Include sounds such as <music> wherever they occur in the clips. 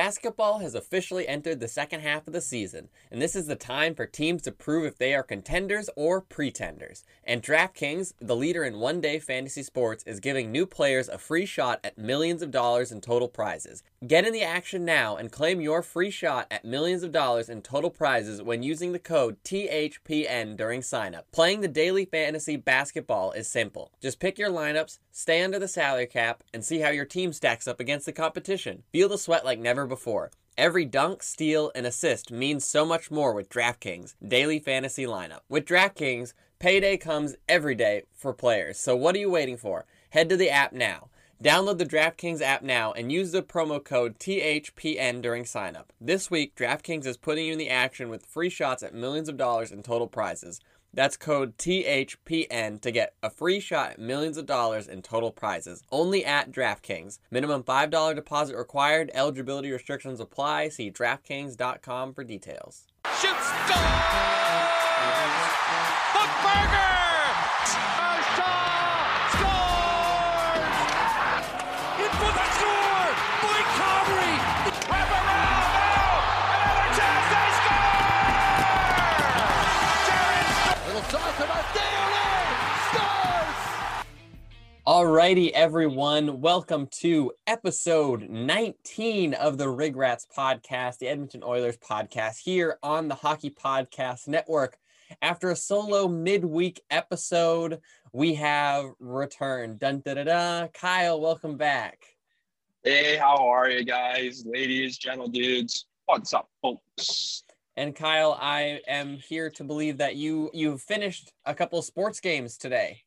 Basketball has officially entered the second half of the season, and this is the time for teams to prove if they are contenders or pretenders. And DraftKings, the leader in one day fantasy sports, is giving new players a free shot at millions of dollars in total prizes. Get in the action now and claim your free shot at millions of dollars in total prizes when using the code THPN during signup. Playing the daily fantasy basketball is simple. Just pick your lineups, stay under the salary cap, and see how your team stacks up against the competition. Feel the sweat like never before. Every dunk, steal, and assist means so much more with DraftKings daily fantasy lineup. With DraftKings, payday comes every day for players. So what are you waiting for? Head to the app now. Download the DraftKings app now and use the promo code THPN during signup. This week, DraftKings is putting you in the action with free shots at millions of dollars in total prizes. That's code THPN to get a free shot at millions of dollars in total prizes. Only at DraftKings. Minimum $5 deposit required. Eligibility restrictions apply. See DraftKings.com for details. Shoot score! Alrighty, everyone. Welcome to episode 19 of the Rig Rats podcast, the Edmonton Oilers podcast, here on the Hockey Podcast Network. After a solo midweek episode, we have returned. Dun da da da. Kyle, welcome back. Hey, how are you guys, ladies, gentle dudes? What's up, folks? And Kyle, I am here to believe that you you've finished a couple sports games today.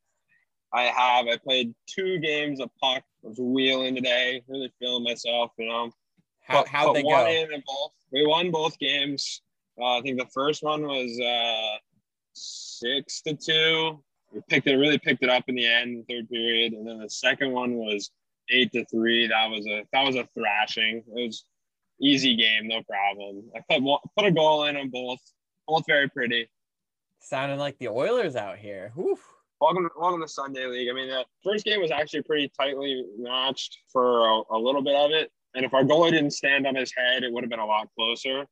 I have. I played two games of puck. I was wheeling today, really feeling myself, you know. How put they go? in in both. We won both games. Uh, I think the first one was uh, six to two. We picked it, really picked it up in the end, third period, and then the second one was eight to three. That was a that was a thrashing. It was easy game, no problem. I put one- put a goal in on both. Both very pretty. Sounding like the Oilers out here. Whew. Welcome, welcome to Sunday League. I mean, the first game was actually pretty tightly matched for a, a little bit of it. And if our goalie didn't stand on his head, it would have been a lot closer.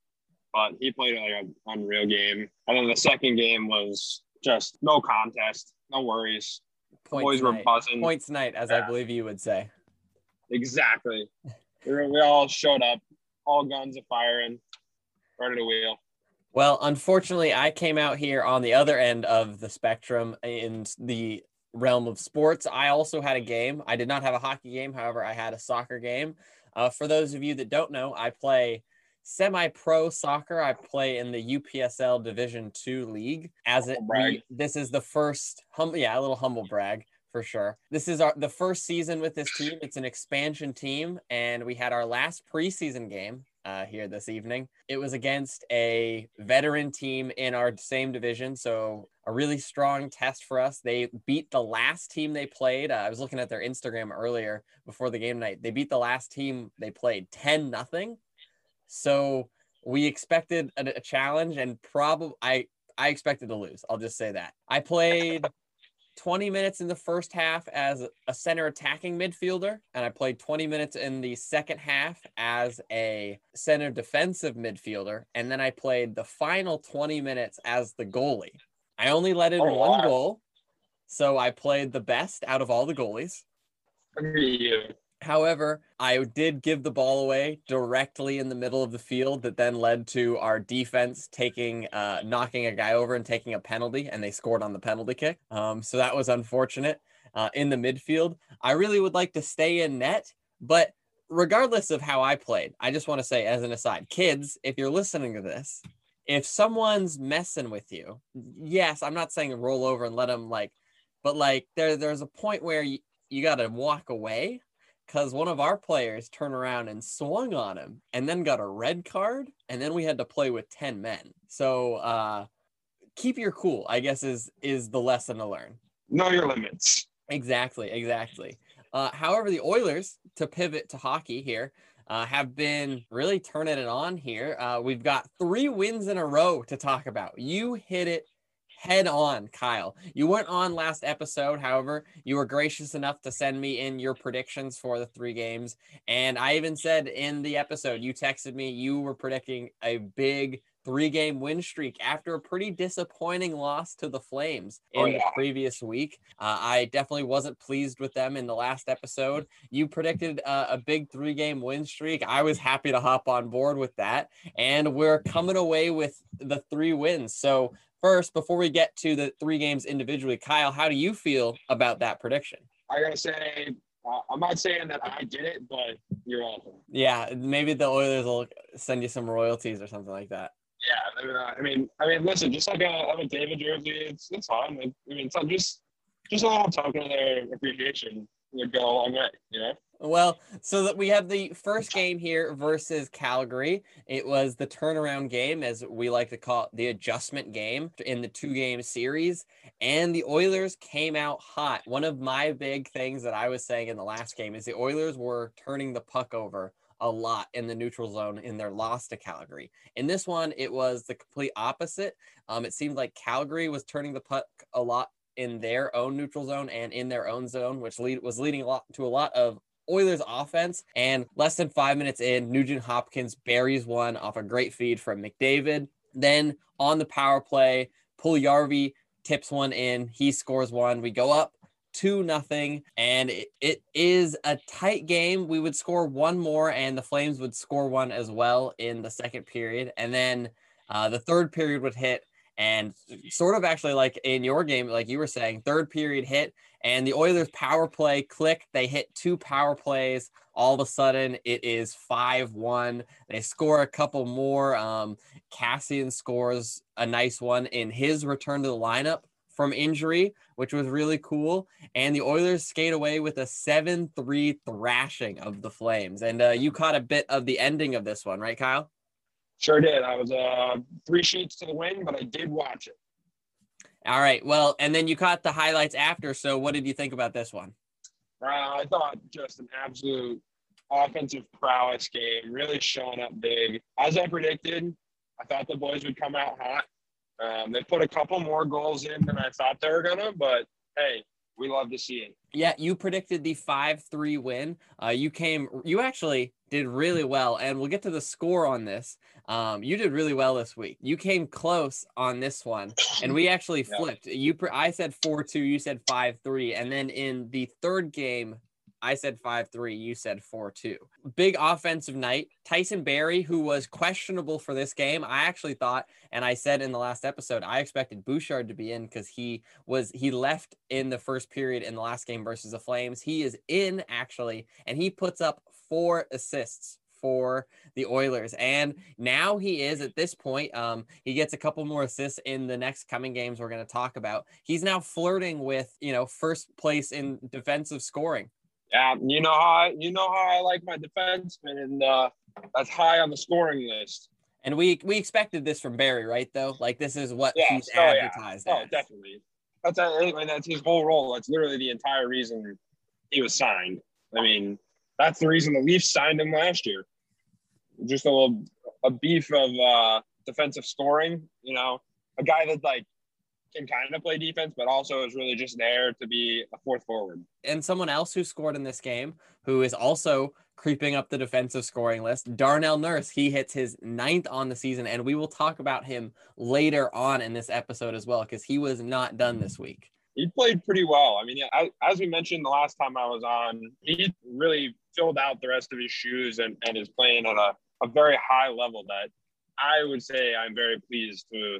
But he played like an unreal game. And then the second game was just no contest, no worries. Points boys were night. buzzing. Points night, as I believe you would say. Exactly. <laughs> we, were, we all showed up, all guns a firing, ready to wheel. Well, unfortunately, I came out here on the other end of the spectrum in the realm of sports. I also had a game. I did not have a hockey game, however, I had a soccer game. Uh, for those of you that don't know, I play semi-pro soccer. I play in the UPSL Division Two league. As it, Humble we, this is the first hum, yeah, a little humble brag for sure. This is our the first season with this team. It's an expansion team, and we had our last preseason game uh, here this evening. It was against a veteran team in our same division, so a really strong test for us. They beat the last team they played. Uh, I was looking at their Instagram earlier before the game night. They beat the last team they played 10 nothing. So we expected a, a challenge and probably I I expected to lose. I'll just say that. I played 20 minutes in the first half as a center attacking midfielder, and I played 20 minutes in the second half as a center defensive midfielder, and then I played the final 20 minutes as the goalie. I only let in Oh, one wow. goal, so I played the best out of all the goalies. However, I did give the ball away directly in the middle of the field that then led to our defense taking uh knocking a guy over and taking a penalty and they scored on the penalty kick. Um so that was unfortunate uh in the midfield. I really would like to stay in net, but regardless of how I played, I just want to say as an aside, kids, if you're listening to this, if someone's messing with you, yes, I'm not saying roll over and let them like but like there there's a point where you, you got to walk away because one of our players turned around and swung on him and then got a red card and then we had to play with 10 men so uh keep your cool i guess is is the lesson to learn Know your limits. exactly exactly Uh, however, the Oilers, to pivot to hockey here, uh, have been really turning it on here. Uh, we've got three wins in a row to talk about. You hit it head on, Kyle. You weren't on last episode. However, you were gracious enough to send me in your predictions for the three games. And I even said in the episode, you texted me, you were predicting a big three game win streak after a pretty disappointing loss to the Flames in oh, yeah. the previous week. Uh, I definitely wasn't pleased with them in the last episode. You predicted uh, a big three game win streak. I was happy to hop on board with that. And we're coming away with the three wins. So, first, before we get to the three games individually, Kyle, how do you feel about that prediction? I gotta say, uh, I'm not saying that I did it, but you're welcome. Yeah, maybe the Oilers will send you some royalties or something like that. Yeah, maybe not. I mean, I mean, listen, just like a, a David jersey, it's it's fine. I mean, it's just just a little token of their appreciation would go a long way, you know. Well, so that we have the first game here versus Calgary. It was the turnaround game, as we like to call it, the adjustment game in the two game series. And the Oilers came out hot. One of my big things that I was saying in the last game is the Oilers were turning the puck over a lot in the neutral zone in their loss to Calgary. In this one, it was the complete opposite. Um, it seemed like Calgary was turning the puck a lot in their own neutral zone and in their own zone, which lead, was leading a lot to a lot of Oilers offense. And less than five minutes in, Nugent Hopkins buries one off a great feed from McDavid. Then on the power play, Puljujarvi tips one in. He scores one. We go up two nothing and it, it is a tight game we would score one more and the flames would score one as well in the second period and then uh, the third period would hit and sort of actually like in your game like you were saying third period hit and the oilers power play click they hit two power plays all of a sudden it is 5-1 they score a couple more um, kassian scores a nice one in his return to the lineup from injury, which was really cool. And the Oilers skate away with a 7 3 thrashing of the Flames. And uh, you caught a bit of the ending of this one, right, Kyle? Sure did. I was uh, three sheets to the wind, but I did watch it. All right. Well, and then you caught the highlights after. So what did you think about this one? Uh, I thought just an absolute offensive prowess game, really showing up big. As I predicted, I thought the boys would come out hot. Um, they put a couple more goals in than I thought they were gonna, but hey, we love to see it. Yeah, you predicted the five three win. Uh, you came, you actually did really well, and we'll get to the score on this. Um, you did really well this week. You came close on this one, and we actually flipped. Yeah. You, I said four two, you said five three, and then in the third game, I said 5 3. You said 4 2. Big offensive night. Tyson Barrie, who was questionable for this game, I actually thought, and I said in the last episode, I expected Bouchard to be in because he was, he left in the first period in the last game versus the Flames. He is in actually, and he puts up four assists for the Oilers. And now he is at this point, um, he gets a couple more assists in the next coming games we're going to talk about. He's now flirting with, you know, first place in defensive scoring. Yeah, you know how I, you know how I like my defenseman, and uh, that's high on the scoring list. And we we expected this from Barrie, right? Though, like this is what yeah, he's oh, advertised. Yeah. Oh, definitely. That's anyway. that's his whole role. That's literally the entire reason he was signed. I mean, that's the reason the Leafs signed him last year. Just a little a beef of uh, defensive scoring. You know, a guy that like can kind of play defense, but also is really just there to be a fourth forward. And someone else who scored in this game, who is also creeping up the defensive scoring list, Darnell Nurse. He hits his ninth on the season, and we will talk about him later on in this episode as well, because he was not done this week. He played pretty well. I mean, as we mentioned the last time I was on, he really filled out the rest of his shoes and, and is playing at a, a very high level that I would say I'm very pleased to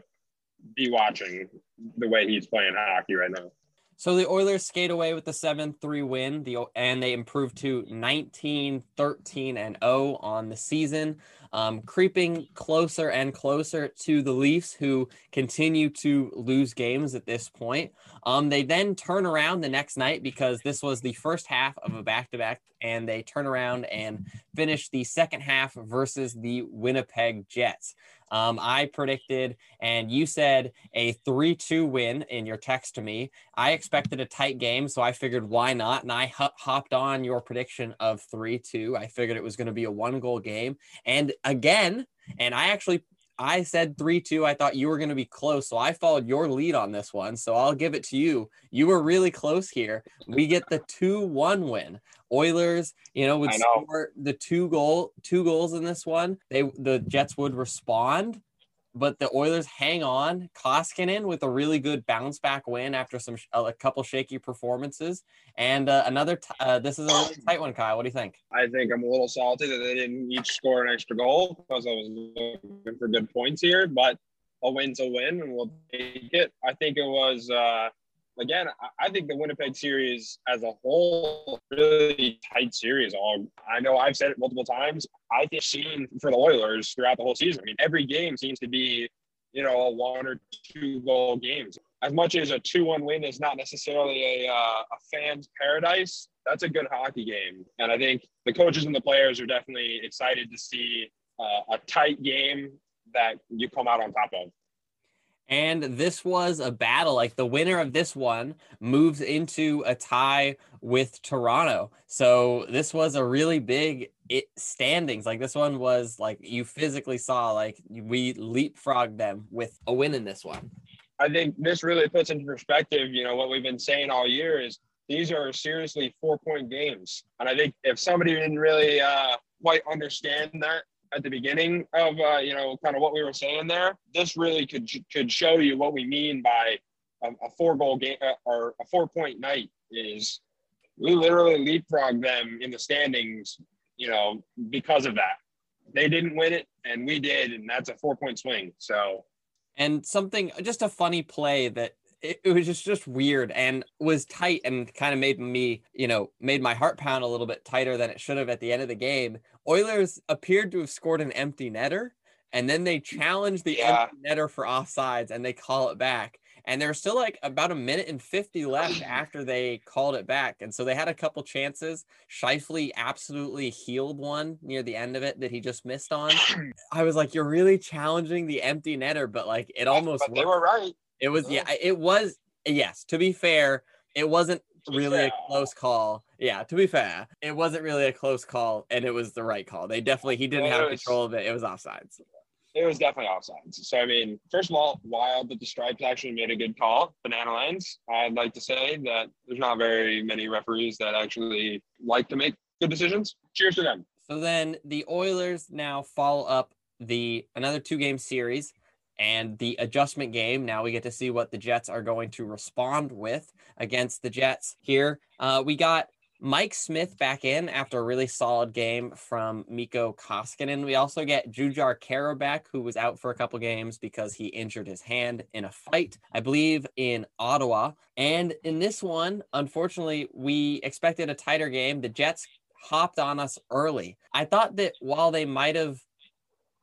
be watching the way he's playing hockey right now. So the Oilers skate away with the 7-3 win, the and they improved to 19 13 and 0 on the season. um, creeping closer and closer to the Leafs, who continue to lose games at this point. Um, they then turn around the next night because this was the first half of a back to back, and they turn around and finish the second half versus the Winnipeg Jets. Um, I predicted, and you said a 3 2 win in your text to me. I expected a tight game, so I figured why not? And I hopped on your prediction of 3 2. I figured it was going to be a one goal game. And again, and I actually I said 3 2. I thought you were going to be close. So I followed your lead on this one. So I'll give it to you. You were really close here. We get the 2 1 win. Oilers, you know, would know. score the two goal, two goals in this one. They the Jets would respond but the Oilers hang on. Koskinen with a really good bounce back win after some a couple shaky performances, and uh, another. T- uh, this is a really tight one, Kyle. What do you think? I think I'm a little salty that they didn't each score an extra goal because I was looking for good points here, but a win's a win, and we'll take it. I think it was. Uh, again, I think the Winnipeg series as a whole, really tight series. All I know, I've said it multiple times. I think seen for the Oilers throughout the whole season. I mean, every game seems to be, you know, a one or two goal games. As much as a two-one win is not necessarily a uh, a fan's paradise, that's a good hockey game. And I think the coaches and the players are definitely excited to see uh, a tight game that you come out on top of. And this was a battle. Like the winner of this one moves into a tie with Toronto. So this was a really big it, standings. Like this one was like you physically saw like we leapfrogged them with a win in this one. I think this really puts into perspective, you know, what we've been saying all year is these are seriously four point games. And I think if somebody didn't really uh, quite understand that, at the beginning of uh, you know kind of what we were saying there, this really could could show you what we mean by a, a four goal game uh, or a four point night is we literally leapfrog them in the standings, you know, because of that. They didn't win it and we did, and that's a four point swing. So and something just a funny play that it, it, was just just weird and was tight and kind of made me you know made my heart pound a little bit tighter than it should have at the end of the game. Oilers appeared to have scored an empty netter and then they challenged the yeah. empty netter for offsides and they call it back. And there's still like about a minute and 50 left <clears throat> after they called it back and so they had a couple chances. Scheifele absolutely healed one near the end of it that he just missed on. <clears throat> I was like you're really challenging the empty netter but like it almost but they were right it was yeah, oh. it was yes, to be fair, it wasn't really fair. a close call. Yeah, to be fair, it wasn't really a close call and it was the right call. They definitely he didn't have was, control of it. It was offsides. It was definitely offsides. So I mean, first of all, wild that the stripes actually made a good call. Banana lines. I'd like to say that there's not very many referees that actually like to make good decisions. Cheers to them. So then the Oilers now follow up the another two game series and the adjustment game. Now we get to see what the Jets are going to respond with against the Jets here. Uh, we got Mike Smith back in after a really solid game from Mikko Koskinen. We also get Jujhar Khaira back, who was out for a couple games because he injured his hand in a fight, I believe, in Ottawa. And in this one, unfortunately, we expected a tighter game. The Jets hopped on us early. I thought that while they might have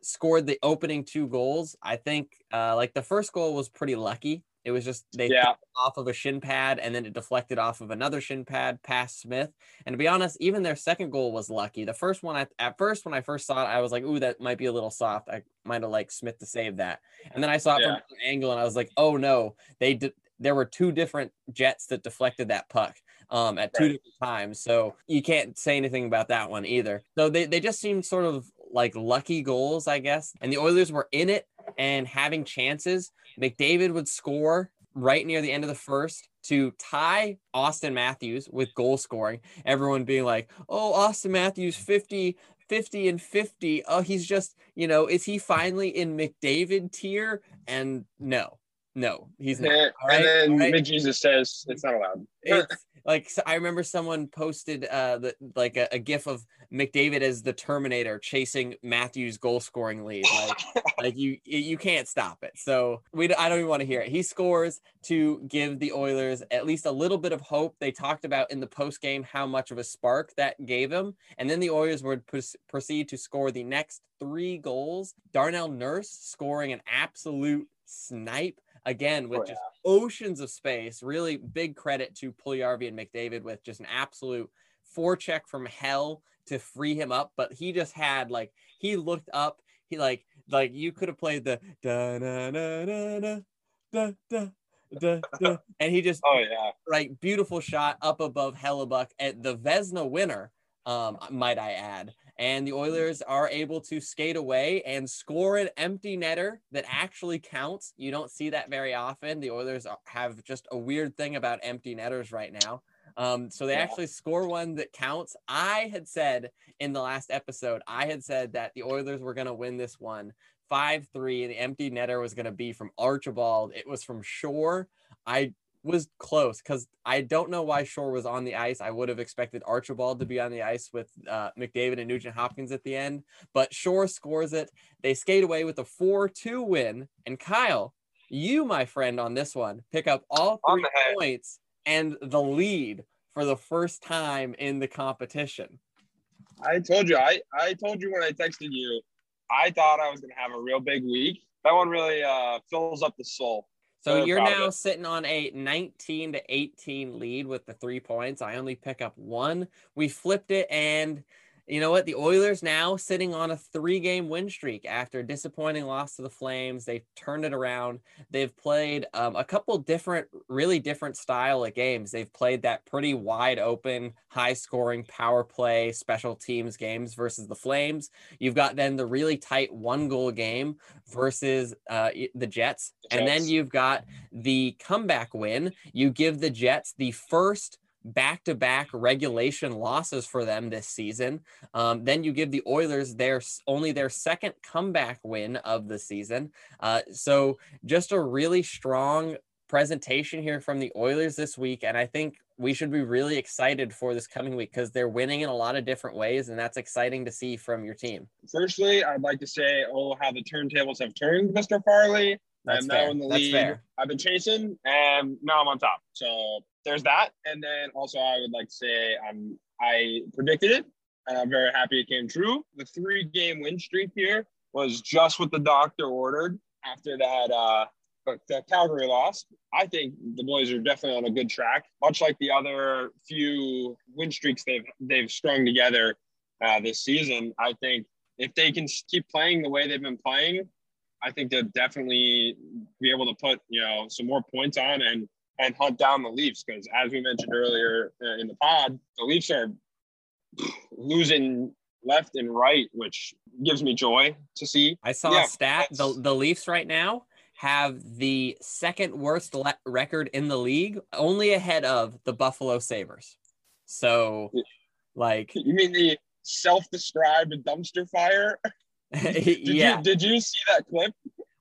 scored the opening two goals. I think uh, like the first goal was pretty lucky. It was just they yeah. off of a shin pad and then it deflected off of another shin pad past Smith. And to be honest, even their second goal was lucky. The first one, I, at first when I first saw it, I was like, "Ooh, that might be a little soft." I might have liked Smith to save that. And then I saw it yeah. from an angle and I was like, "Oh no, they did." There were two different jets that deflected that puck um, at two right. different times. So you can't say anything about that one either. So they, they just seemed sort of like lucky goals, I guess. And the Oilers were in it and having chances. McDavid would score right near the end of the first to tie Austin Matthews with goal scoring. Everyone being like, oh, Austin Matthews 50, 50 and 50. Oh, he's just, you know, is he finally in McDavid tier? And no, no, he's not. And, right? then right? Jesus says it's not allowed. it's, like so I remember someone posted uh the like a, a gif of McDavid as the Terminator chasing Matthews' goal scoring lead. Like <laughs> like you you can't stop it. So we I don't even want to hear it. He scores to give the Oilers at least a little bit of hope. They talked about in the post game how much of a spark that gave him, and then the Oilers would proceed to score the next three goals. Darnell Nurse scoring an absolute snipe again with oh, yeah. just oceans of space. Really big credit to Puljujarvi and McDavid with just an absolute forecheck from hell to free him up. But he just had like he looked up. He like like you could have played the da da da da da da da. Da, da, and he just <laughs> oh yeah right beautiful shot up above Hellebuyck at the Vezina winner um might I add and the Oilers are able to skate away and score an empty netter that actually counts. You don't see that very often. The Oilers have just a weird thing about empty netters right now. Um, so they actually score one that counts. I had said in the last episode, I had said that the Oilers were going to win this one 5 3. The empty netter was going to be from Archibald. It was from Shore. I was close because I don't know why Shore was on the ice. I would have expected Archibald to be on the ice with uh, McDavid and Nugent Hopkins at the end, but Shore scores it. They skate away with a 4 2 win. And Kyle, you, my friend, on this one, pick up all three points and the lead for the first time in the competition. I told you, I, I told you when I texted you, I thought I was going to have a real big week. That one really uh, fills up the soul. So oh, you're now sitting on a 19 to 18 lead with the three points. I only pick up one. We flipped it and you know what? The Oilers now sitting on a three game win streak after a disappointing loss to the Flames. They've turned it around. They've played um, a couple different, really different style of games. They've played that pretty wide open, high scoring power play special teams games versus the Flames. You've got then the really tight one goal game versus uh, the Jets. the Jets. And then you've got the comeback win. You give the Jets the first back to back regulation losses for them this season. Um, then you give the Oilers their only their second comeback win of the season. Uh, so just a really strong presentation here from the Oilers this week. And I think we should be really excited for this coming week because they're winning in a lot of different ways. And that's exciting to see from your team. Firstly, I'd like to say, oh, how the turntables have turned, Mr. Farley. That's I'm fair. now in the That's lead. Fair. I've been chasing and now I'm on top. So there's that. And then also I would like to say I'm I predicted it and I'm very happy it came true. The three game win streak here was just what the doctor ordered after that uh the Calgary lost. I think the boys are definitely on a good track, much like the other few win streaks they've they've strung together uh, this season. I think if they can keep playing the way they've been playing, I think they'll definitely be able to put you know some more points on and and hunt down the Leafs because as we mentioned earlier uh, in the pod, the Leafs are losing left and right, which gives me joy to see. I saw yeah, a stat: the the Leafs right now have the second worst le- record in the league, only ahead of the Buffalo Sabres. So, like, you mean the self-described dumpster fire? <laughs> <laughs> did yeah. You, did you see that clip?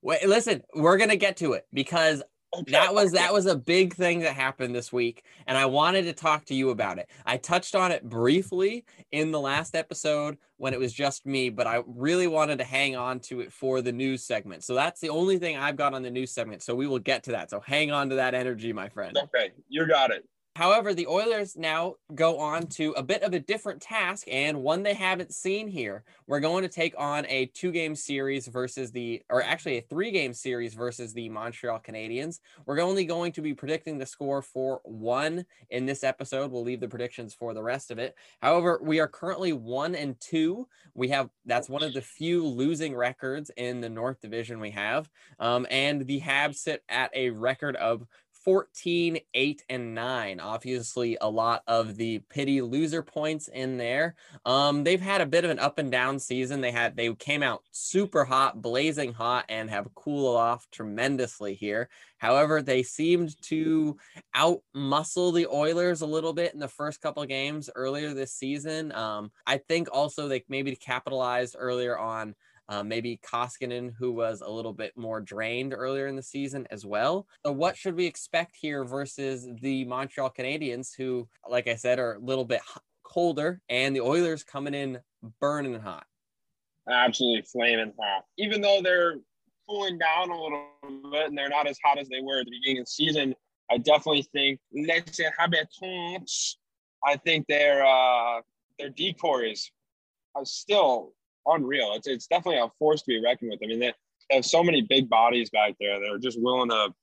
Wait, listen, we're gonna get to it because that was that was a big thing that happened this week, and I wanted to talk to you about it. I touched on it briefly in the last episode when it was just me, but I really wanted to hang on to it for the news segment. So that's the only thing I've got on the news segment. So we will get to that. So hang on to that energy, my friend. Okay, you got it. However, the Oilers now go on to a bit of a different task and one they haven't seen here. We're going to take on a two game series versus the, or actually a three game series versus the Montreal Canadiens. We're only going to be predicting the score for one in this episode. We'll leave the predictions for the rest of it. However, we are currently one and two. We have, that's one of the few losing records in the North Division we have. Um, and the Habs sit at a record of 14, 8, and 9. Obviously, a lot of the pity loser points in there. Um, they've had a bit of an up and down season. They had they came out super hot, blazing hot, and have cooled off tremendously here. However, they seemed to out muscle the Oilers a little bit in the first couple games earlier this season. Um, I think also they maybe capitalized earlier on Uh, maybe Koskinen, who was a little bit more drained earlier in the season as well. So, what should we expect here versus the Montreal Canadiens, who, like I said, are a little bit colder, and the Oilers coming in burning hot? Absolutely flaming hot. Even though they're cooling down a little bit and they're not as hot as they were at the beginning of the season, I definitely think les habitants. I think their uh, their decoys are still unreal. It's it's definitely a force to be reckoned with. I mean, they have so many big bodies back there that are just willing to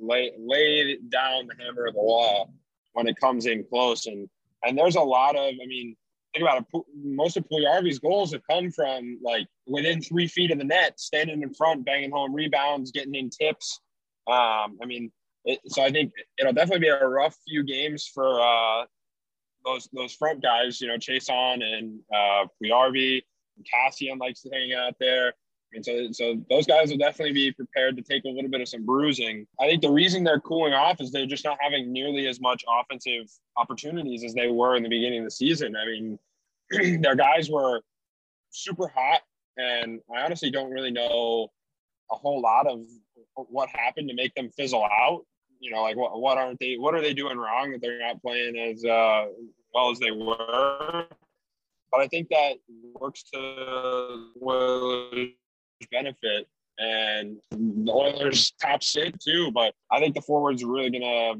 lay lay down the hammer of the law when it comes in close. And and there's a lot of, I mean, think about it. Most of Puljujarvi's goals have come from like within three feet of the net, standing in front, banging home rebounds, getting in tips. Um, I mean, it, so I think it'll definitely be a rough few games for uh, those those front guys. You know, Chiasson and uh, Puljujarvi. Kassian likes to hang out there. And so, so those guys will definitely be prepared to take a little bit of some bruising. I think the reason they're cooling off is they're just not having nearly as much offensive opportunities as they were in the beginning of the season. I mean, <clears throat> their guys were super hot, and I honestly don't really know a whole lot of what happened to make them fizzle out. You know, like what what aren't they? What are they doing wrong that they're not playing as uh, well as they were? But I think that works to Oilers' benefit. And the Oilers top six too, but I think the forwards are really gonna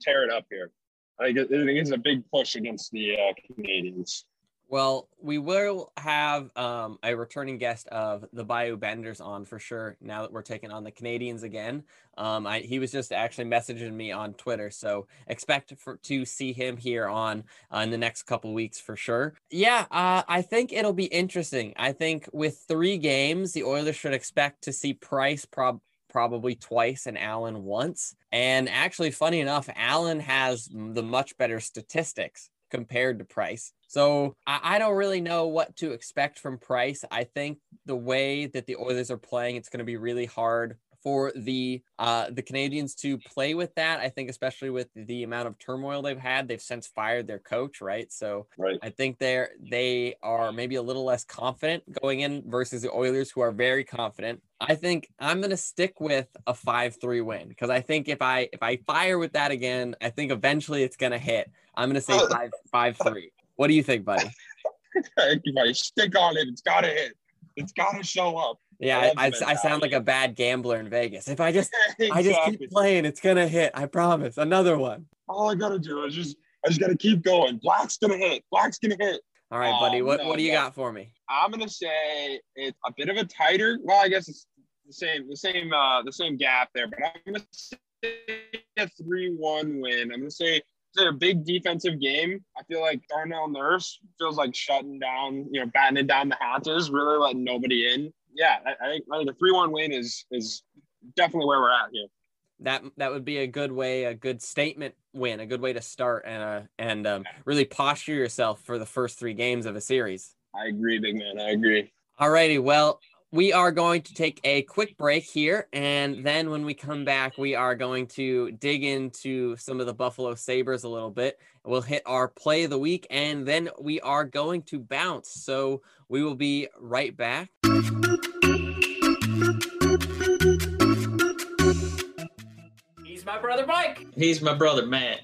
tear it up here. I think, it, it's a big push against the uh, Canadiens. Well, we will have um, a returning guest of the Bayou Benders on for sure. Now that we're taking on the Canadiens again, um, I, he was just actually messaging me on Twitter, so expect for, to see him here on uh, in the next couple weeks for sure. Yeah, uh, I think it'll be interesting. I think with three games, the Oilers should expect to see Price prob probably twice and Allen once. And actually, funny enough, Allen has the much better statistics compared to Price. So I, I, don't really know what to expect from Price. I think the way that the Oilers are playing, it's going to be really hard for the uh, the Canadiens to play with that. I think especially with the amount of turmoil they've had, they've since fired their coach, right? So right. I think they're they are maybe a little less confident going in versus the Oilers, who are very confident. I think I'm gonna stick with a five three win because I think if I if I fire with that again, I think eventually it's gonna hit. I'm gonna say <laughs> five five three. What do you think, buddy? <laughs> Thank you, buddy. Stick on it. It's gotta hit. It's gotta show up. Yeah, I, I, I, sound like a bad gambler in Vegas. If I just exactly. <laughs> I just keep playing, it's gonna hit. I promise. Another one. All I gotta do is just I just gotta keep going. Black's gonna hit. Black's gonna hit. All right, buddy. Um, what no, what do you got for me? I'm gonna say it's a bit of a tighter. Well, I guess it's the same the same uh the same gap there, but I'm gonna say a three one win. I'm gonna say a big defensive game. I feel like Darnell Nurse feels like shutting down, you know, battening down the hatches, really letting nobody in. Yeah, I, I think I think a three-one win is is definitely where we're at here. That that would be a good way, a good statement win, a good way to start and uh, and um, really posture yourself for the first three games of a series. I agree, big man. I agree. All righty. Well, we are going to take a quick break here. And then when we come back, we are going to dig into some of the Buffalo Sabres a little bit. We'll hit our play of the week and then we are going to bounce. So we will be right back. He's my brother Mike. He's my brother Matt.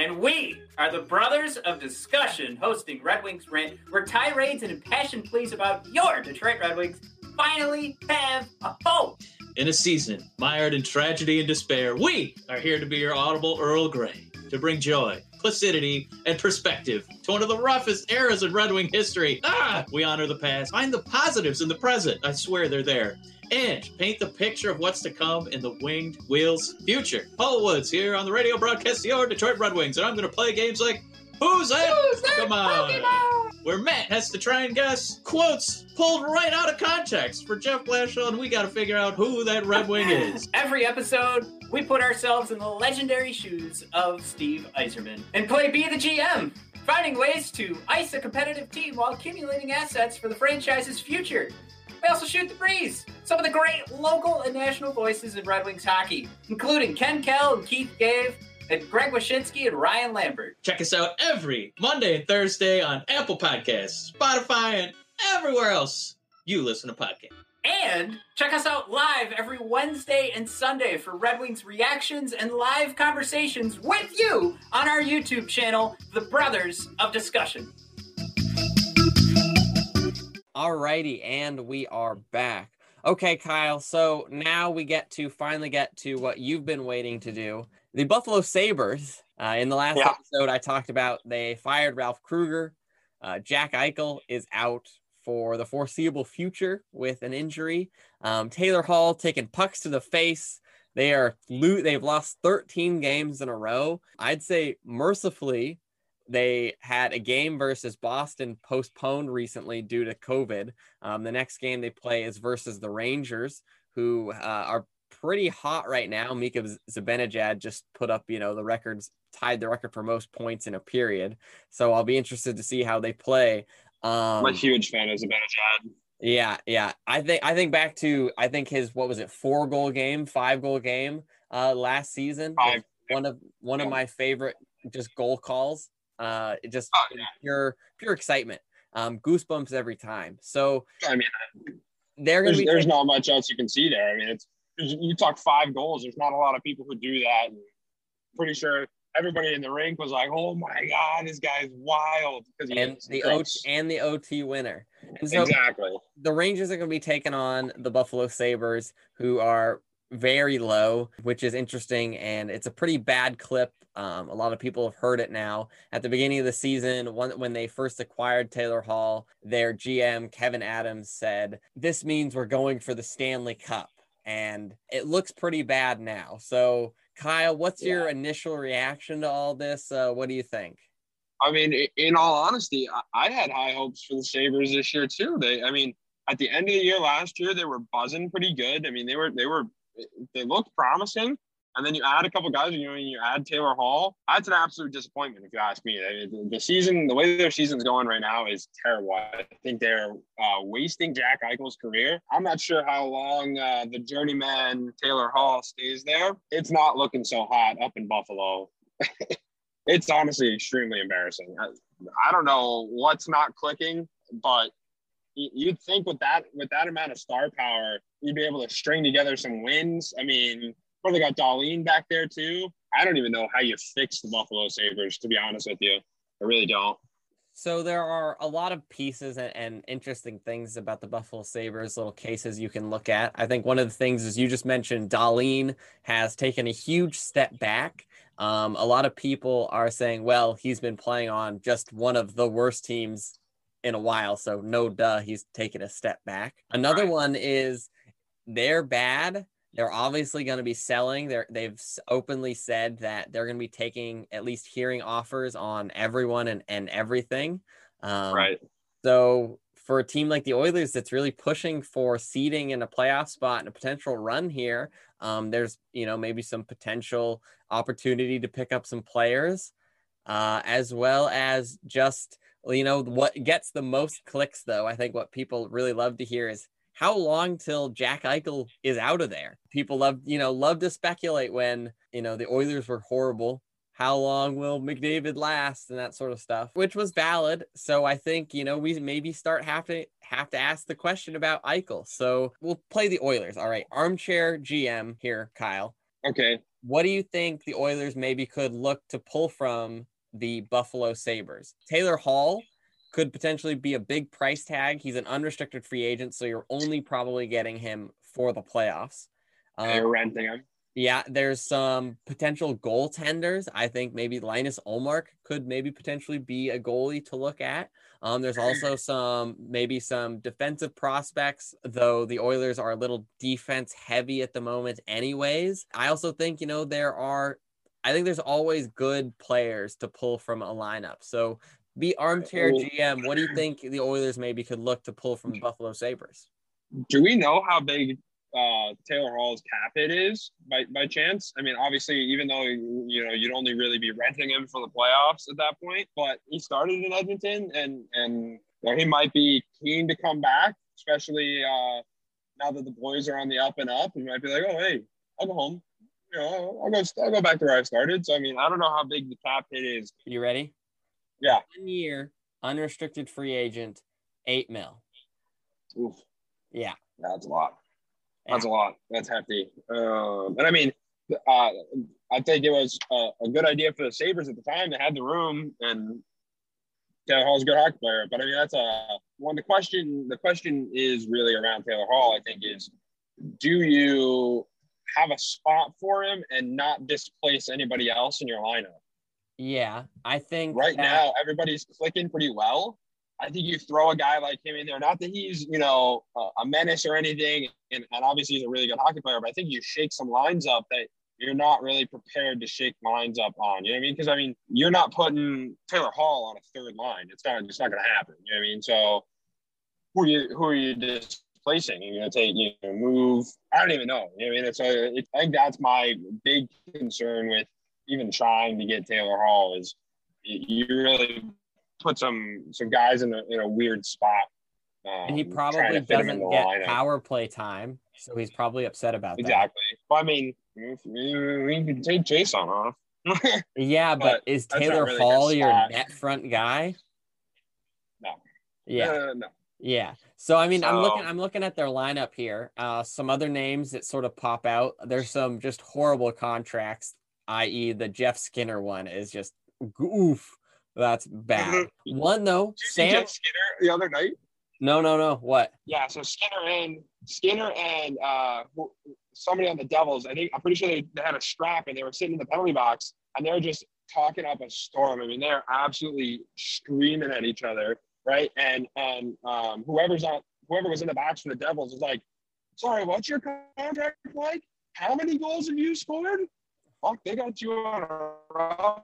And we are the Brothers of Discussion, hosting Red Wings Rant, where tirades and impassioned pleas about your Detroit Red Wings finally have a home. In a season mired in tragedy and despair, we are here to be your audible Earl Grey, to bring joy, placidity, and perspective to one of the roughest eras in Red Wing history. Ah! We honor the past, find the positives in the present. I swear they're there and paint the picture of what's to come in the Winged Wheels future. Paul Woods here on the radio broadcast your Detroit Red Wings, and I'm going to play games like Who's that? Who's that come on. Pokemon? Where Matt has to try and guess quotes pulled right out of context for Jeff Blashill, and we got to figure out who that Red Wing is. <laughs> Every episode, we put ourselves in the legendary shoes of Steve Yzerman and play Be the GM, finding ways to ice a competitive team while accumulating assets for the franchise's future. We also shoot the breeze. Some of the great local and national voices in Red Wings hockey, including Ken Kal and Keith Gave, and Greg Wyshynski and Ryan Lambert. Check us out every Monday and Thursday on Apple Podcasts, Spotify, and everywhere else you listen to podcasts. And check us out live every Wednesday and Sunday for Red Wings reactions and live conversations with you on our YouTube channel, The Brothers of Discussion. Alrighty, and we are back. Okay, Kyle. So now we get to finally get to what you've been waiting to do. The Buffalo Sabres. Uh, in the last Yeah. episode, I talked about they fired Ralph Krueger. Uh, Jack Eichel is out for the foreseeable future with an injury. Um, Taylor Hall taking pucks to the face. They are lo- they've lost 13 games in a row. I'd say mercifully, they had a game versus Boston postponed recently due to COVID. Um, the next game they play is versus the Rangers, who uh, are pretty hot right now. Mika Zibanejad just put up, you know, the records, tied the record for most points in a period. So I'll be interested to see how they play. Um, I'm a huge fan of Zibanejad. yeah, yeah. I think I think back to I think his what was it four goal game, five goal game uh last season. Five. One of one of my favorite just goal calls. Uh it just Oh, yeah. pure pure excitement. Um goosebumps every time. So I mean, they're gonna there's, be there's not much else you can see there. I mean, it's you talk five goals. There's not a lot of people who do that. And pretty sure everybody in the rink was like, "Oh my god, this guy's wild!" Because and the. OT and the OT winner. And so exactly. the Rangers are going to be taking on the Buffalo Sabres, who are very low, which is interesting. And it's a pretty bad clip. Um, a lot of people have heard it now. At the beginning of the season, when, when they first acquired Taylor Hall, their GM, Kevyn Adams, said, This means we're going for the Stanley Cup. And it looks pretty bad now. So, Kyle, what's your initial reaction to all this? Uh, what do you think? I mean, in all honesty, I, had high hopes for the Sabres this year too. They, I mean, at the end of the year last year, they were buzzing pretty good. I mean, they were, they were, they looked promising. And then you add a couple guys, you you add Taylor Hall. That's an absolute disappointment, if you ask me. The- the season, the way their season's going right now is terrible. I think they're uh, wasting Jack Eichel's career. I'm not sure how long uh, the journeyman Taylor Hall stays there. It's not looking so hot up in Buffalo. <laughs> it's honestly extremely embarrassing. I, I don't know what's not clicking, but you'd think with that with that amount of star power, you'd be able to string together some wins. I mean, well, they got Dahlin back there too. I don't even know how you fix the Buffalo Sabres, to be honest with you. I really don't. So there are a lot of pieces and, and interesting things about the Buffalo Sabres, little cases you can look at. I think one of the things is you just mentioned Dahlin has taken a huge step back. Um, a lot of people are saying, well, he's been playing on just one of the worst teams in a while, so no duh, he's taken a step back. Another Right. one is they're bad. They're obviously going to be selling. They're they've openly said that they're going to be taking at least hearing offers on everyone and, and everything. Um, right. So for a team like the Oilers that's really pushing for seeding in a playoff spot and a potential run here, um, there's you know maybe some potential opportunity to pick up some players, uh, as well as just you know what gets the most clicks though. I think what people really love to hear is how long till Jack Eichel is out of there. People love you know love to speculate when you know the Oilers were horrible how long will McDavid last and that sort of stuff, which was valid. So I think you know we maybe start have to have to ask the question about Eichel. So we'll play the Oilers. All right, armchair GM here, Kyle. Okay. What do you think the Oilers maybe could look to pull from the Buffalo Sabres? Taylor Hall could potentially be a big price tag. He's an unrestricted free agent, so you're only probably getting him for the playoffs. They're Um, renting him. yeah, there's some potential goaltenders. I think maybe Linus Ullmark could maybe potentially be a goalie to look at. Um, there's also <clears throat> some maybe some defensive prospects, though the Oilers are a little defense heavy at the moment, anyways. I also think you know there are, I think there's always good players to pull from a lineup. So be armchair GM. What do you think the Oilers maybe could look to pull from the Buffalo Sabres? Do we know how big uh, Taylor Hall's cap hit is by, by chance? I mean, obviously, even though you know you'd only really be renting him for the playoffs at that point, but he started in Edmonton, and and you know, he might be keen to come back, especially uh, now that the boys are on the up and up. He might be like, oh hey, I'll go home. You know, I'll go. I'll go back to where I started. So I mean, I don't know how big the cap hit is. Are you ready? Yeah. One year, unrestricted free agent, eight mil. Oof. Yeah. That's a lot. That's a lot. That's hefty. Um, and I mean, uh, I think it was a, a, good idea for the Sabres at the time. They had the room, and Taylor Hall's a good hockey player. But I mean, that's a one. The question, the question is really around Taylor Hall. I think is, do you have a spot for him and not displace anybody else in your lineup? Yeah, I think right that... now everybody's clicking pretty well. I think you throw a guy like him in there. Not that he's, you know, a menace or anything, and, and obviously he's a really good hockey player. But I think you shake some lines up that you're not really prepared to shake lines up on. You know what I mean? Because I mean, you're not putting Taylor Hall on a third line. It's not. It's not going to happen. You know what I mean? So who are you? Who are you displacing? You're going to take you know, move. I don't even know. You know what I mean? It's a, it, I think that's my big concern with even trying to get Taylor Hall is you really put some some guys in a in a weird spot. Um, and he probably doesn't get lineup. power play time, so he's probably upset about exactly. that. Exactly. Well, I mean, we can take Chiasson off. <laughs> yeah, but, but is Taylor really Hall your net front guy? No. Yeah. Uh, no. Yeah. So I mean, so, I'm looking. I'm looking at their lineup here. Uh, some other names that sort of pop out. There's some just horrible contracts, i.e., the Jeff Skinner one is just goof. That's bad. One though, Sam Skinner the other night. No, no, no. What? Yeah, so Skinner and Skinner and uh, somebody on the Devils. I think I'm pretty sure they, they had a strap and they were sitting in the penalty box and they were just talking up a storm. I mean, they're absolutely screaming at each other, right? And and um, whoever's on whoever was in the box for the Devils was like, "Sorry, what's your contract like? How many goals have you scored? Fuck, they got you on a rough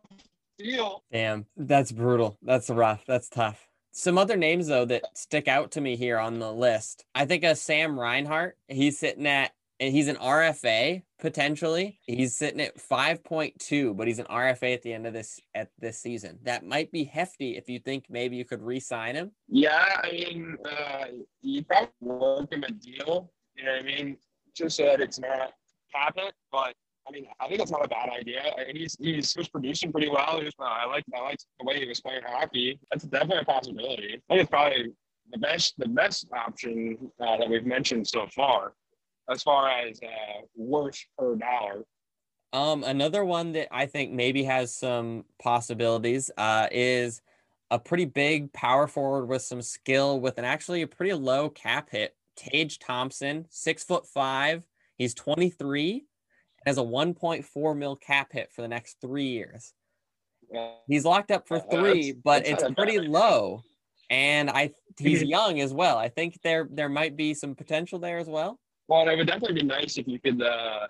deal. Damn, that's brutal. That's rough. That's tough. Some other names though that stick out to me here on the list. I think of Sam Reinhart. He's sitting at and he's an RFA potentially. He's sitting at 5.2, but he's an RFA at the end of this at this season. That might be hefty if you think maybe you could re-sign him. Yeah, I mean, uh, you probably work him a deal. You know what I mean? Just so that it's not habit, but I mean, I think that's not a bad idea. He's he's was producing pretty well. Was, uh, I like I liked the way he was playing hockey. That's definitely a possibility. I think it's probably the best the best option uh, that we've mentioned so far, as far as uh, worth per dollar. Um, another one that I think maybe has some possibilities uh, is a pretty big power forward with some skill with an actually a pretty low cap hit. Tage Thompson, six foot five. He's 23 has a 1.4 mil cap hit for the next three years. He's locked up for three, but it's pretty low. And I he's young as well. I think there there might be some potential there as well. Well, it would definitely be nice if you could uh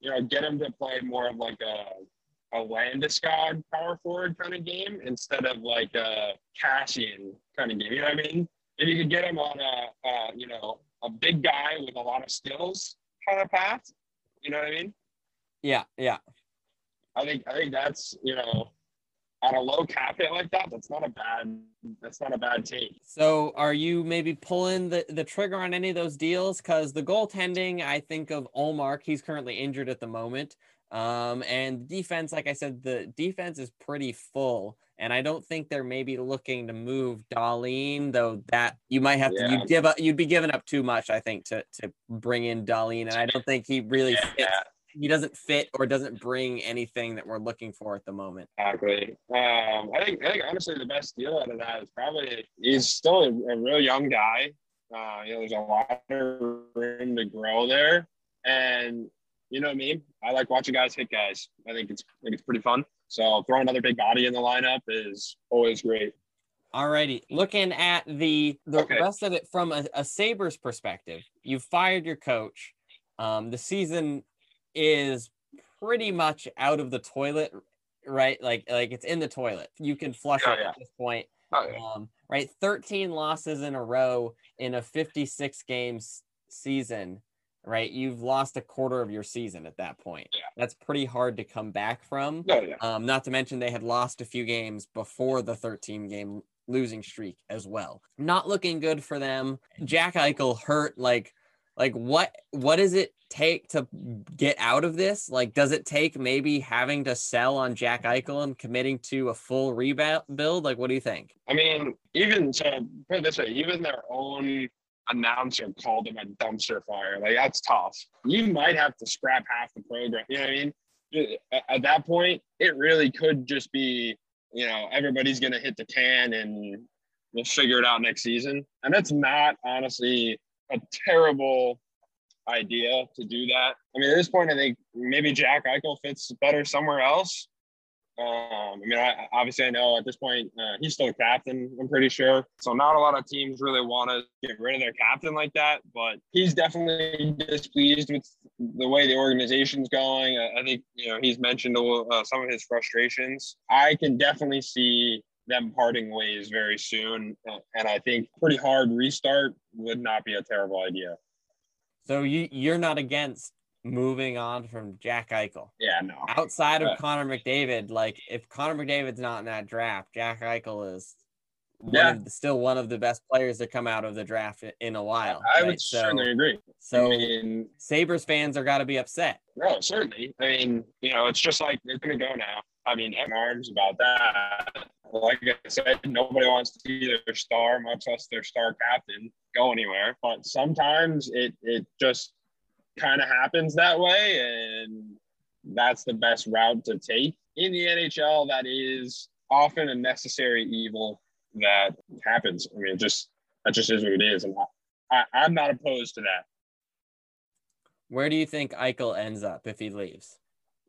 you know get him to play more of like a a Landeskog power forward kind of game instead of like a Kassian kind of game. You know what I mean? If you could get him on a, a you know a big guy with a lot of skills kind of path, you know what I mean? Yeah, yeah. I think I think that's you know on a low cap hit like that, that's not a bad that's not a bad take. So are you maybe pulling the, the trigger on any of those deals? Because the goaltending, I think of Ullmark, he's currently injured at the moment. Um, and defense, like I said, the defense is pretty full. And I don't think they're maybe looking to move Dahlin, though that you might have yeah. to you give up you'd be giving up too much, I think, to to bring in Dahlin. And I don't think he really yeah. fits he doesn't fit or doesn't bring anything that we're looking for at the moment. Exactly. Um, I think I think honestly the best deal out of that is probably he's still a, a real young guy. Uh, you know, there's a lot of room to grow there, and you know what I mean. I like watching guys hit guys. I think it's I think it's pretty fun. So throwing another big body in the lineup is always great. Alrighty, looking at the the okay. rest of it from a, a Sabres perspective, you've fired your coach. Um, the season is pretty much out of the toilet, right? Like like it's in the toilet. You can flush oh, it yeah. at this point. Oh, yeah. um, right, 13 losses in a row in a 56 games season. Right, you've lost a quarter of your season at that point. Yeah. That's pretty hard to come back from. Oh, yeah. Um, not to mention they had lost a few games before the 13 game losing streak as well. Not looking good for them. Jack Eichel hurt like like what what does it take to get out of this like does it take maybe having to sell on jack eichel and committing to a full rebuild like what do you think i mean even so put it this way even their own announcer called him a dumpster fire. Like that's tough. You might have to scrap half the program. You know what I mean? At that point, it really could just be, you know, everybody's gonna hit the can and we'll figure it out next season. And that's not honestly a terrible idea to do that. I mean, at this point, I think maybe Jack Eichel fits better somewhere else. Um, I mean, I, obviously, I know at this point uh, he's still captain. I'm pretty sure. So not a lot of teams really want to get rid of their captain like that. But he's definitely displeased with the way the organization's going. I, I think you know he's mentioned uh, some of his frustrations. I can definitely see them parting ways very soon, uh, and I think pretty hard restart would not be a terrible idea. So you you're not against moving on from Jack Eichel. Yeah, no. Outside of Connor McDavid, like if Connor McDavid's not in that draft, Jack Eichel is yeah. One the, still one of the best players to come out of the draft in a while. I right? would so, certainly agree. So I mean, Sabres fans are got to be upset. No, certainly. I mean, you know, it's just like they're going to go now. I mean, arms about that. Like I said, nobody wants to see their star, much less their star captain, go anywhere. But sometimes it it just kind of happens that way, and that's the best route to take in the NHL. That is often a necessary evil that happens. I mean, just that just is what it is, and I, I'm not opposed to that. Where do you think Eichel ends up if he leaves?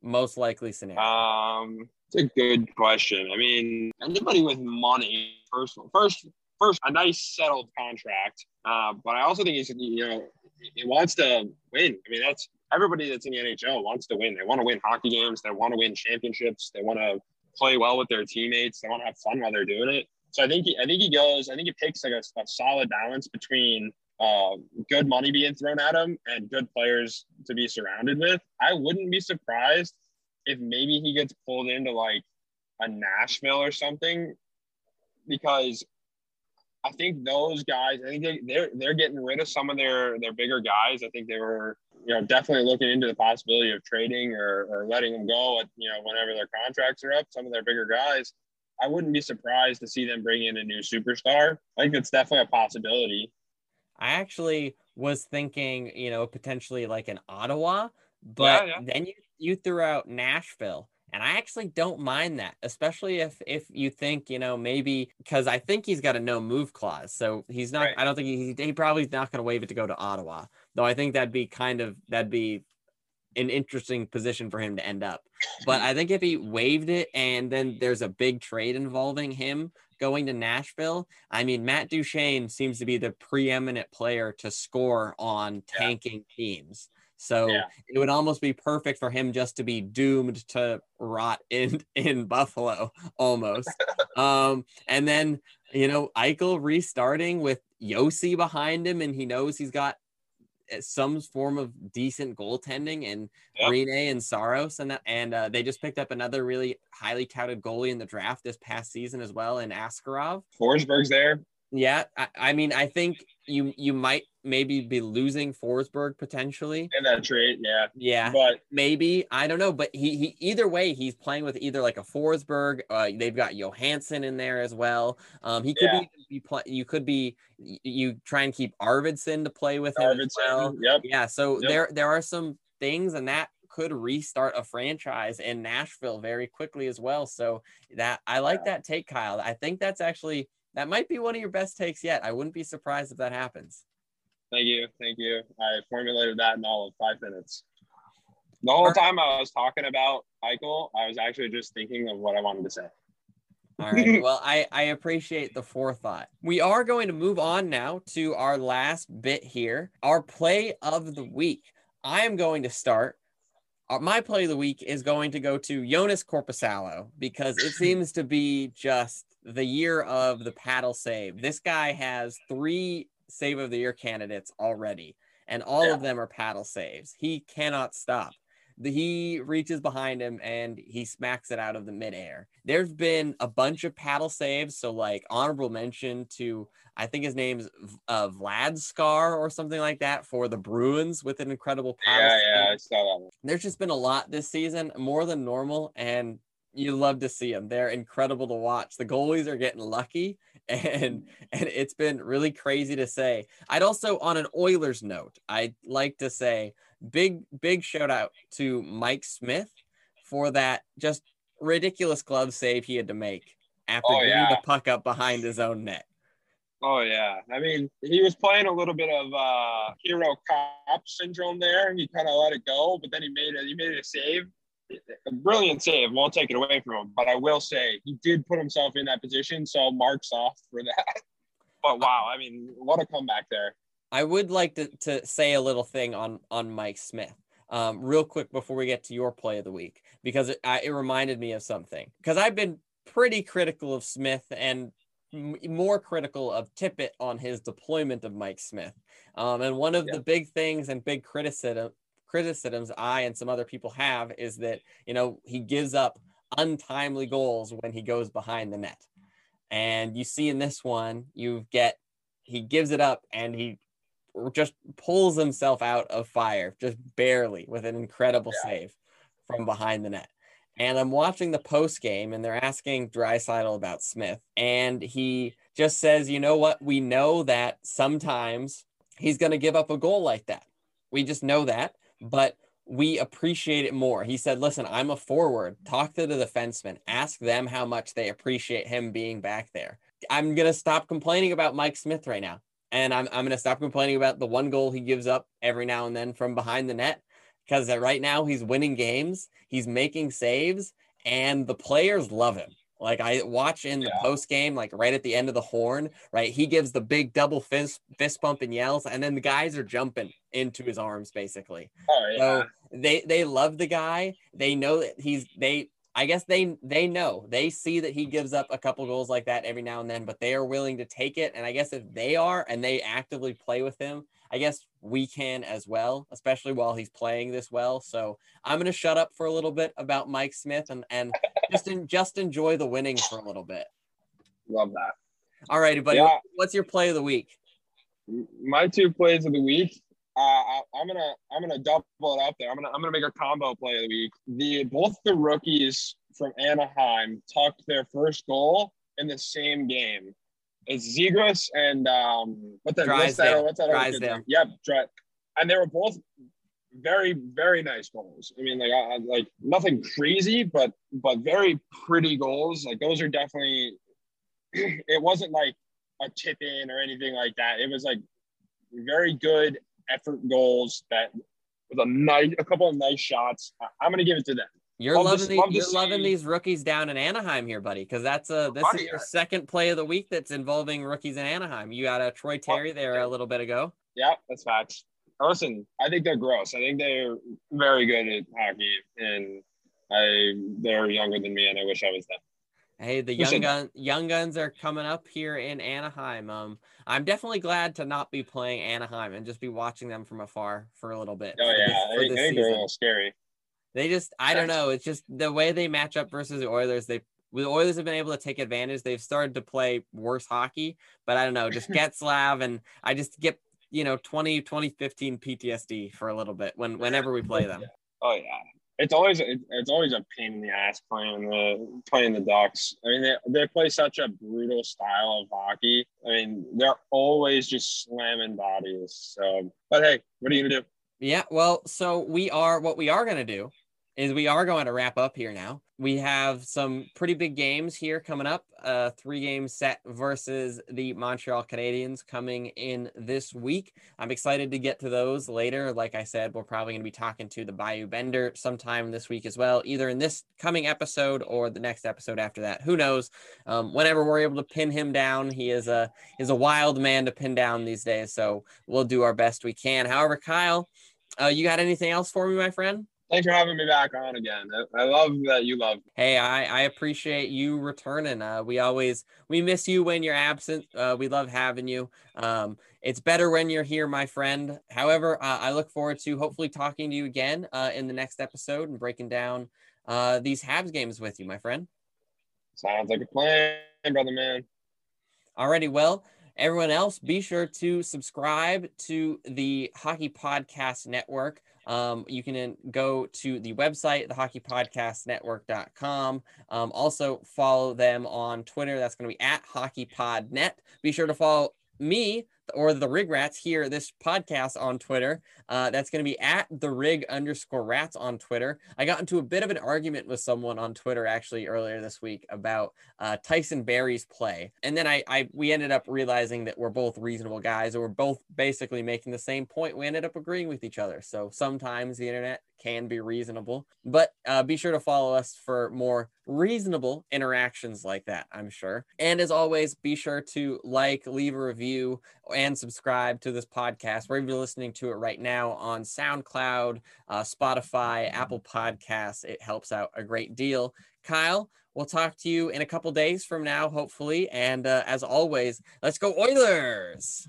Most likely scenario. Um, it's a good question. I mean, anybody with money, first, first, first, a nice settled contract. Uh, but I also think he's, you know, he wants to win. I mean, that's everybody that's in the NHL wants to win. They want to win hockey games. They want to win championships. They want to play well with their teammates. They want to have fun while they're doing it. So I think he, I think he goes. I think he picks like a, a solid balance between uh, good money being thrown at him and good players to be surrounded with. I wouldn't be surprised if maybe he gets pulled into like a Nashville or something because I think those guys, I think they, they're they're getting rid of some of their their bigger guys. I think they were you know definitely looking into the possibility of trading or, or letting them go at you know whenever their contracts are up. Some of their bigger guys, I wouldn't be surprised to see them bring in a new superstar. I think it's definitely a possibility. I actually was thinking, you know, potentially like an Ottawa, but yeah, yeah. then you you threw out Nashville. And I actually don't mind that, especially if if you think you know maybe because I think he's got a no move clause, so he's not. Right. I don't think he he probably not going to waive it to go to Ottawa, though. I think that'd be kind of that'd be an interesting position for him to end up. But I think if he waived it and then there's a big trade involving him going to Nashville, I mean Matt Duchene seems to be the preeminent player to score on tanking yeah. teams. So yeah. it would almost be perfect for him just to be doomed to rot <laughs> in in Buffalo almost. <laughs> um, and then you know Eichel restarting with Josi behind him, and he knows he's got some form of decent goaltending and yep. Rinne and Saros, and that, and uh, they just picked up another really highly touted goalie in the draft this past season as well in Askarov. Forsberg's there. Yeah, I, I mean, I think you you might maybe be losing Forsberg potentially in that trade. Yeah, yeah, but maybe I don't know. But he he either way, he's playing with either like a Forsberg. Uh, they've got Johansen in there as well. Um, he could yeah. be, be play, You could be you try and keep Arvidsson to play with him Arvidsson, as well. Yep. Yeah. So yep. there there are some things, and that could restart a franchise in Nashville very quickly as well. So that I like yeah. that take, Kyle. I think that's actually that might be one of your best takes yet. I wouldn't be surprised if that happens. Thank you. Thank you. I formulated that in all of five minutes. The whole time I was talking about Eichel, I was actually just thinking of what I wanted to say. All right. <laughs> Well, I, I appreciate the forethought. We are going to move on now to our last bit here our play of the week. I am going to start. Uh, my play of the week is going to go to Joonas Korpisalo because it <laughs> seems to be just the year of the paddle save. This guy has three save of the year candidates already, and all yeah. of them are paddle saves. He cannot stop. The, he reaches behind him and he smacks it out of the midair. There's been a bunch of paddle saves, so like honorable mention to I think his name's uh, Vlad Scar or something like that for the Bruins with an incredible paddle. Yeah, yeah, I saw that. One. There's just been a lot this season, more than normal, and you love to see them. They're incredible to watch. The goalies are getting lucky, and and it's been really crazy to say. I'd also on an Oilers note, I'd like to say big big shout out to Mike Smith for that just ridiculous glove save he had to make after Oh, getting yeah. the puck up behind his own net. Oh yeah, I mean he was playing a little bit of uh, hero cop syndrome there. And he kind of let it go, but then he made it. He made a save, a brilliant save. Won't take it away from him, but I will say he did put himself in that position. So marks off for that. <laughs> But wow, I mean, what a comeback there. I would like to, to say a little thing on on Mike Smith, um, real quick before we get to your play of the week, because it, I, it reminded me of something. Because I've been pretty critical of Smith and m- more critical of Tippett on his deployment of Mike Smith. Um, and one of Yeah. the big things and big criticism criticisms I and some other people have is that you know he gives up untimely goals when he goes behind the net. And you see in this one, you get he gives it up and he just pulls himself out of fire just barely with an incredible Yeah. save from behind the net. And I'm watching the post game and they're asking Draisaitl about Smith. And he just says, you know what? We know that sometimes he's going to give up a goal like that. We just know that, but we appreciate it more. He said, listen, I'm a forward. Talk to the defensemen. Ask them how much they appreciate him being back there. I'm going to stop complaining about Mike Smith right now. And I'm, I'm going to stop complaining about the one goal he gives up every now and then from behind the net because right now he's winning games, he's making saves, and the players love him. Like I watch in the Yeah. post game, like right at the end of the horn, right? He gives the big double fist fist bump and yells, and then the guys are jumping into his arms basically. Oh yeah, So they they love the guy. They know that he's they. I guess they they know they see that he gives up a couple goals like that every now and then, but they are willing to take it. And I guess if they are and they actively play with him, I guess we can as well, especially while he's playing this well. So I'm gonna shut up for a little bit about Mike Smith and and <laughs> just en- just enjoy the winning for a little bit. love that. All righty, buddy. Yeah. What's your play of the week? my two plays of the week. Uh, I, I'm gonna I'm gonna double it up there. I'm gonna I'm gonna make a combo play of the week. The both the rookies from Anaheim tucked their first goal in the same game. It's Zegras and um what the what's that what's that Yep, Dry, and they were both very very nice goals. I mean like I, like nothing crazy, but but very pretty goals. Like those are definitely. <clears throat> It wasn't like a tip in or anything like that. It was like very good effort goals that with a nice, a couple of nice shots. I'm gonna give it to them. You're Love loving the, love you're loving these rookies down in Anaheim here, buddy, because that's a this Buddy, is your second play of the week that's involving rookies in Anaheim. You got a Troy Terry there a little bit ago. Yeah, that's facts. Listen, I think they're gross. I think they're very good at hockey, and I they're younger than me, and I wish I was them. Hey, the young gun young guns are coming up here in Anaheim. Um, I'm definitely glad to not be playing Anaheim and just be watching them from afar for a little bit. Oh yeah, this- I for think, this I think they're a little scary. They just, I don't know. It's just the way they match up versus the Oilers. They, the Oilers have been able to take advantage. They've started to play worse hockey, but I don't know. Just <laughs> Getzlaf and I just get, you know, 20, 2015 PTSD for a little bit when, whenever we play them. Oh yeah, it's always it's always a pain in the ass playing the playing the Ducks. I mean, they they play such a brutal style of hockey. I mean, they're always just slamming bodies. So, but hey, what are you gonna do? Yeah. Well, so we are, what we are going to do is we are going to wrap up here now. We have some pretty big games here coming up. Uh, three game set versus the Montreal Canadiens coming in this week. I'm excited to get to those later. Like I said, we're probably going to be talking to the Bayou Bender sometime this week as well, either in this coming episode or the next episode after that. Who knows? Um, whenever we're able to pin him down, he is a is a wild man to pin down these days. So we'll do our best we can. However, Kyle, uh, you got anything else for me, my friend? Thanks for having me back on again. I, love that you love. Hey, I, I appreciate you returning. Uh, we always we miss you when you're absent. Uh, we love having you. Um, it's better when you're here, my friend. However, uh, I look forward to hopefully talking to you again uh, in the next episode and breaking down uh, these Habs games with you, my friend. Sounds like a plan, brother man. Alrighty, well, everyone else, be sure to subscribe to the Hockey Podcast Network Um, you can go to the website, thehockeypodcastnetwork.com. Um, also follow them on Twitter. That's going to be at hockeypodnet. Be sure to follow me or the rig rats here this podcast on twitter. Uh, that's going to be at the rig underscore rats on twitter. I got into a bit of an argument with someone on twitter actually earlier this week about uh, tyson barrie's play. And then I, I we ended up realizing that we're both reasonable guys and we're both basically making the same point. We ended up agreeing with each other. So sometimes the internet can be reasonable. But uh, be sure to follow us for more reasonable interactions like that i'm sure and as always be sure to like leave a review and subscribe to this podcast wherever you're listening to it right now on SoundCloud, uh, Spotify, Apple Podcasts. It helps out a great deal. Kyle, we'll talk to you in a couple days from now, hopefully. And uh, as always, let's go Oilers!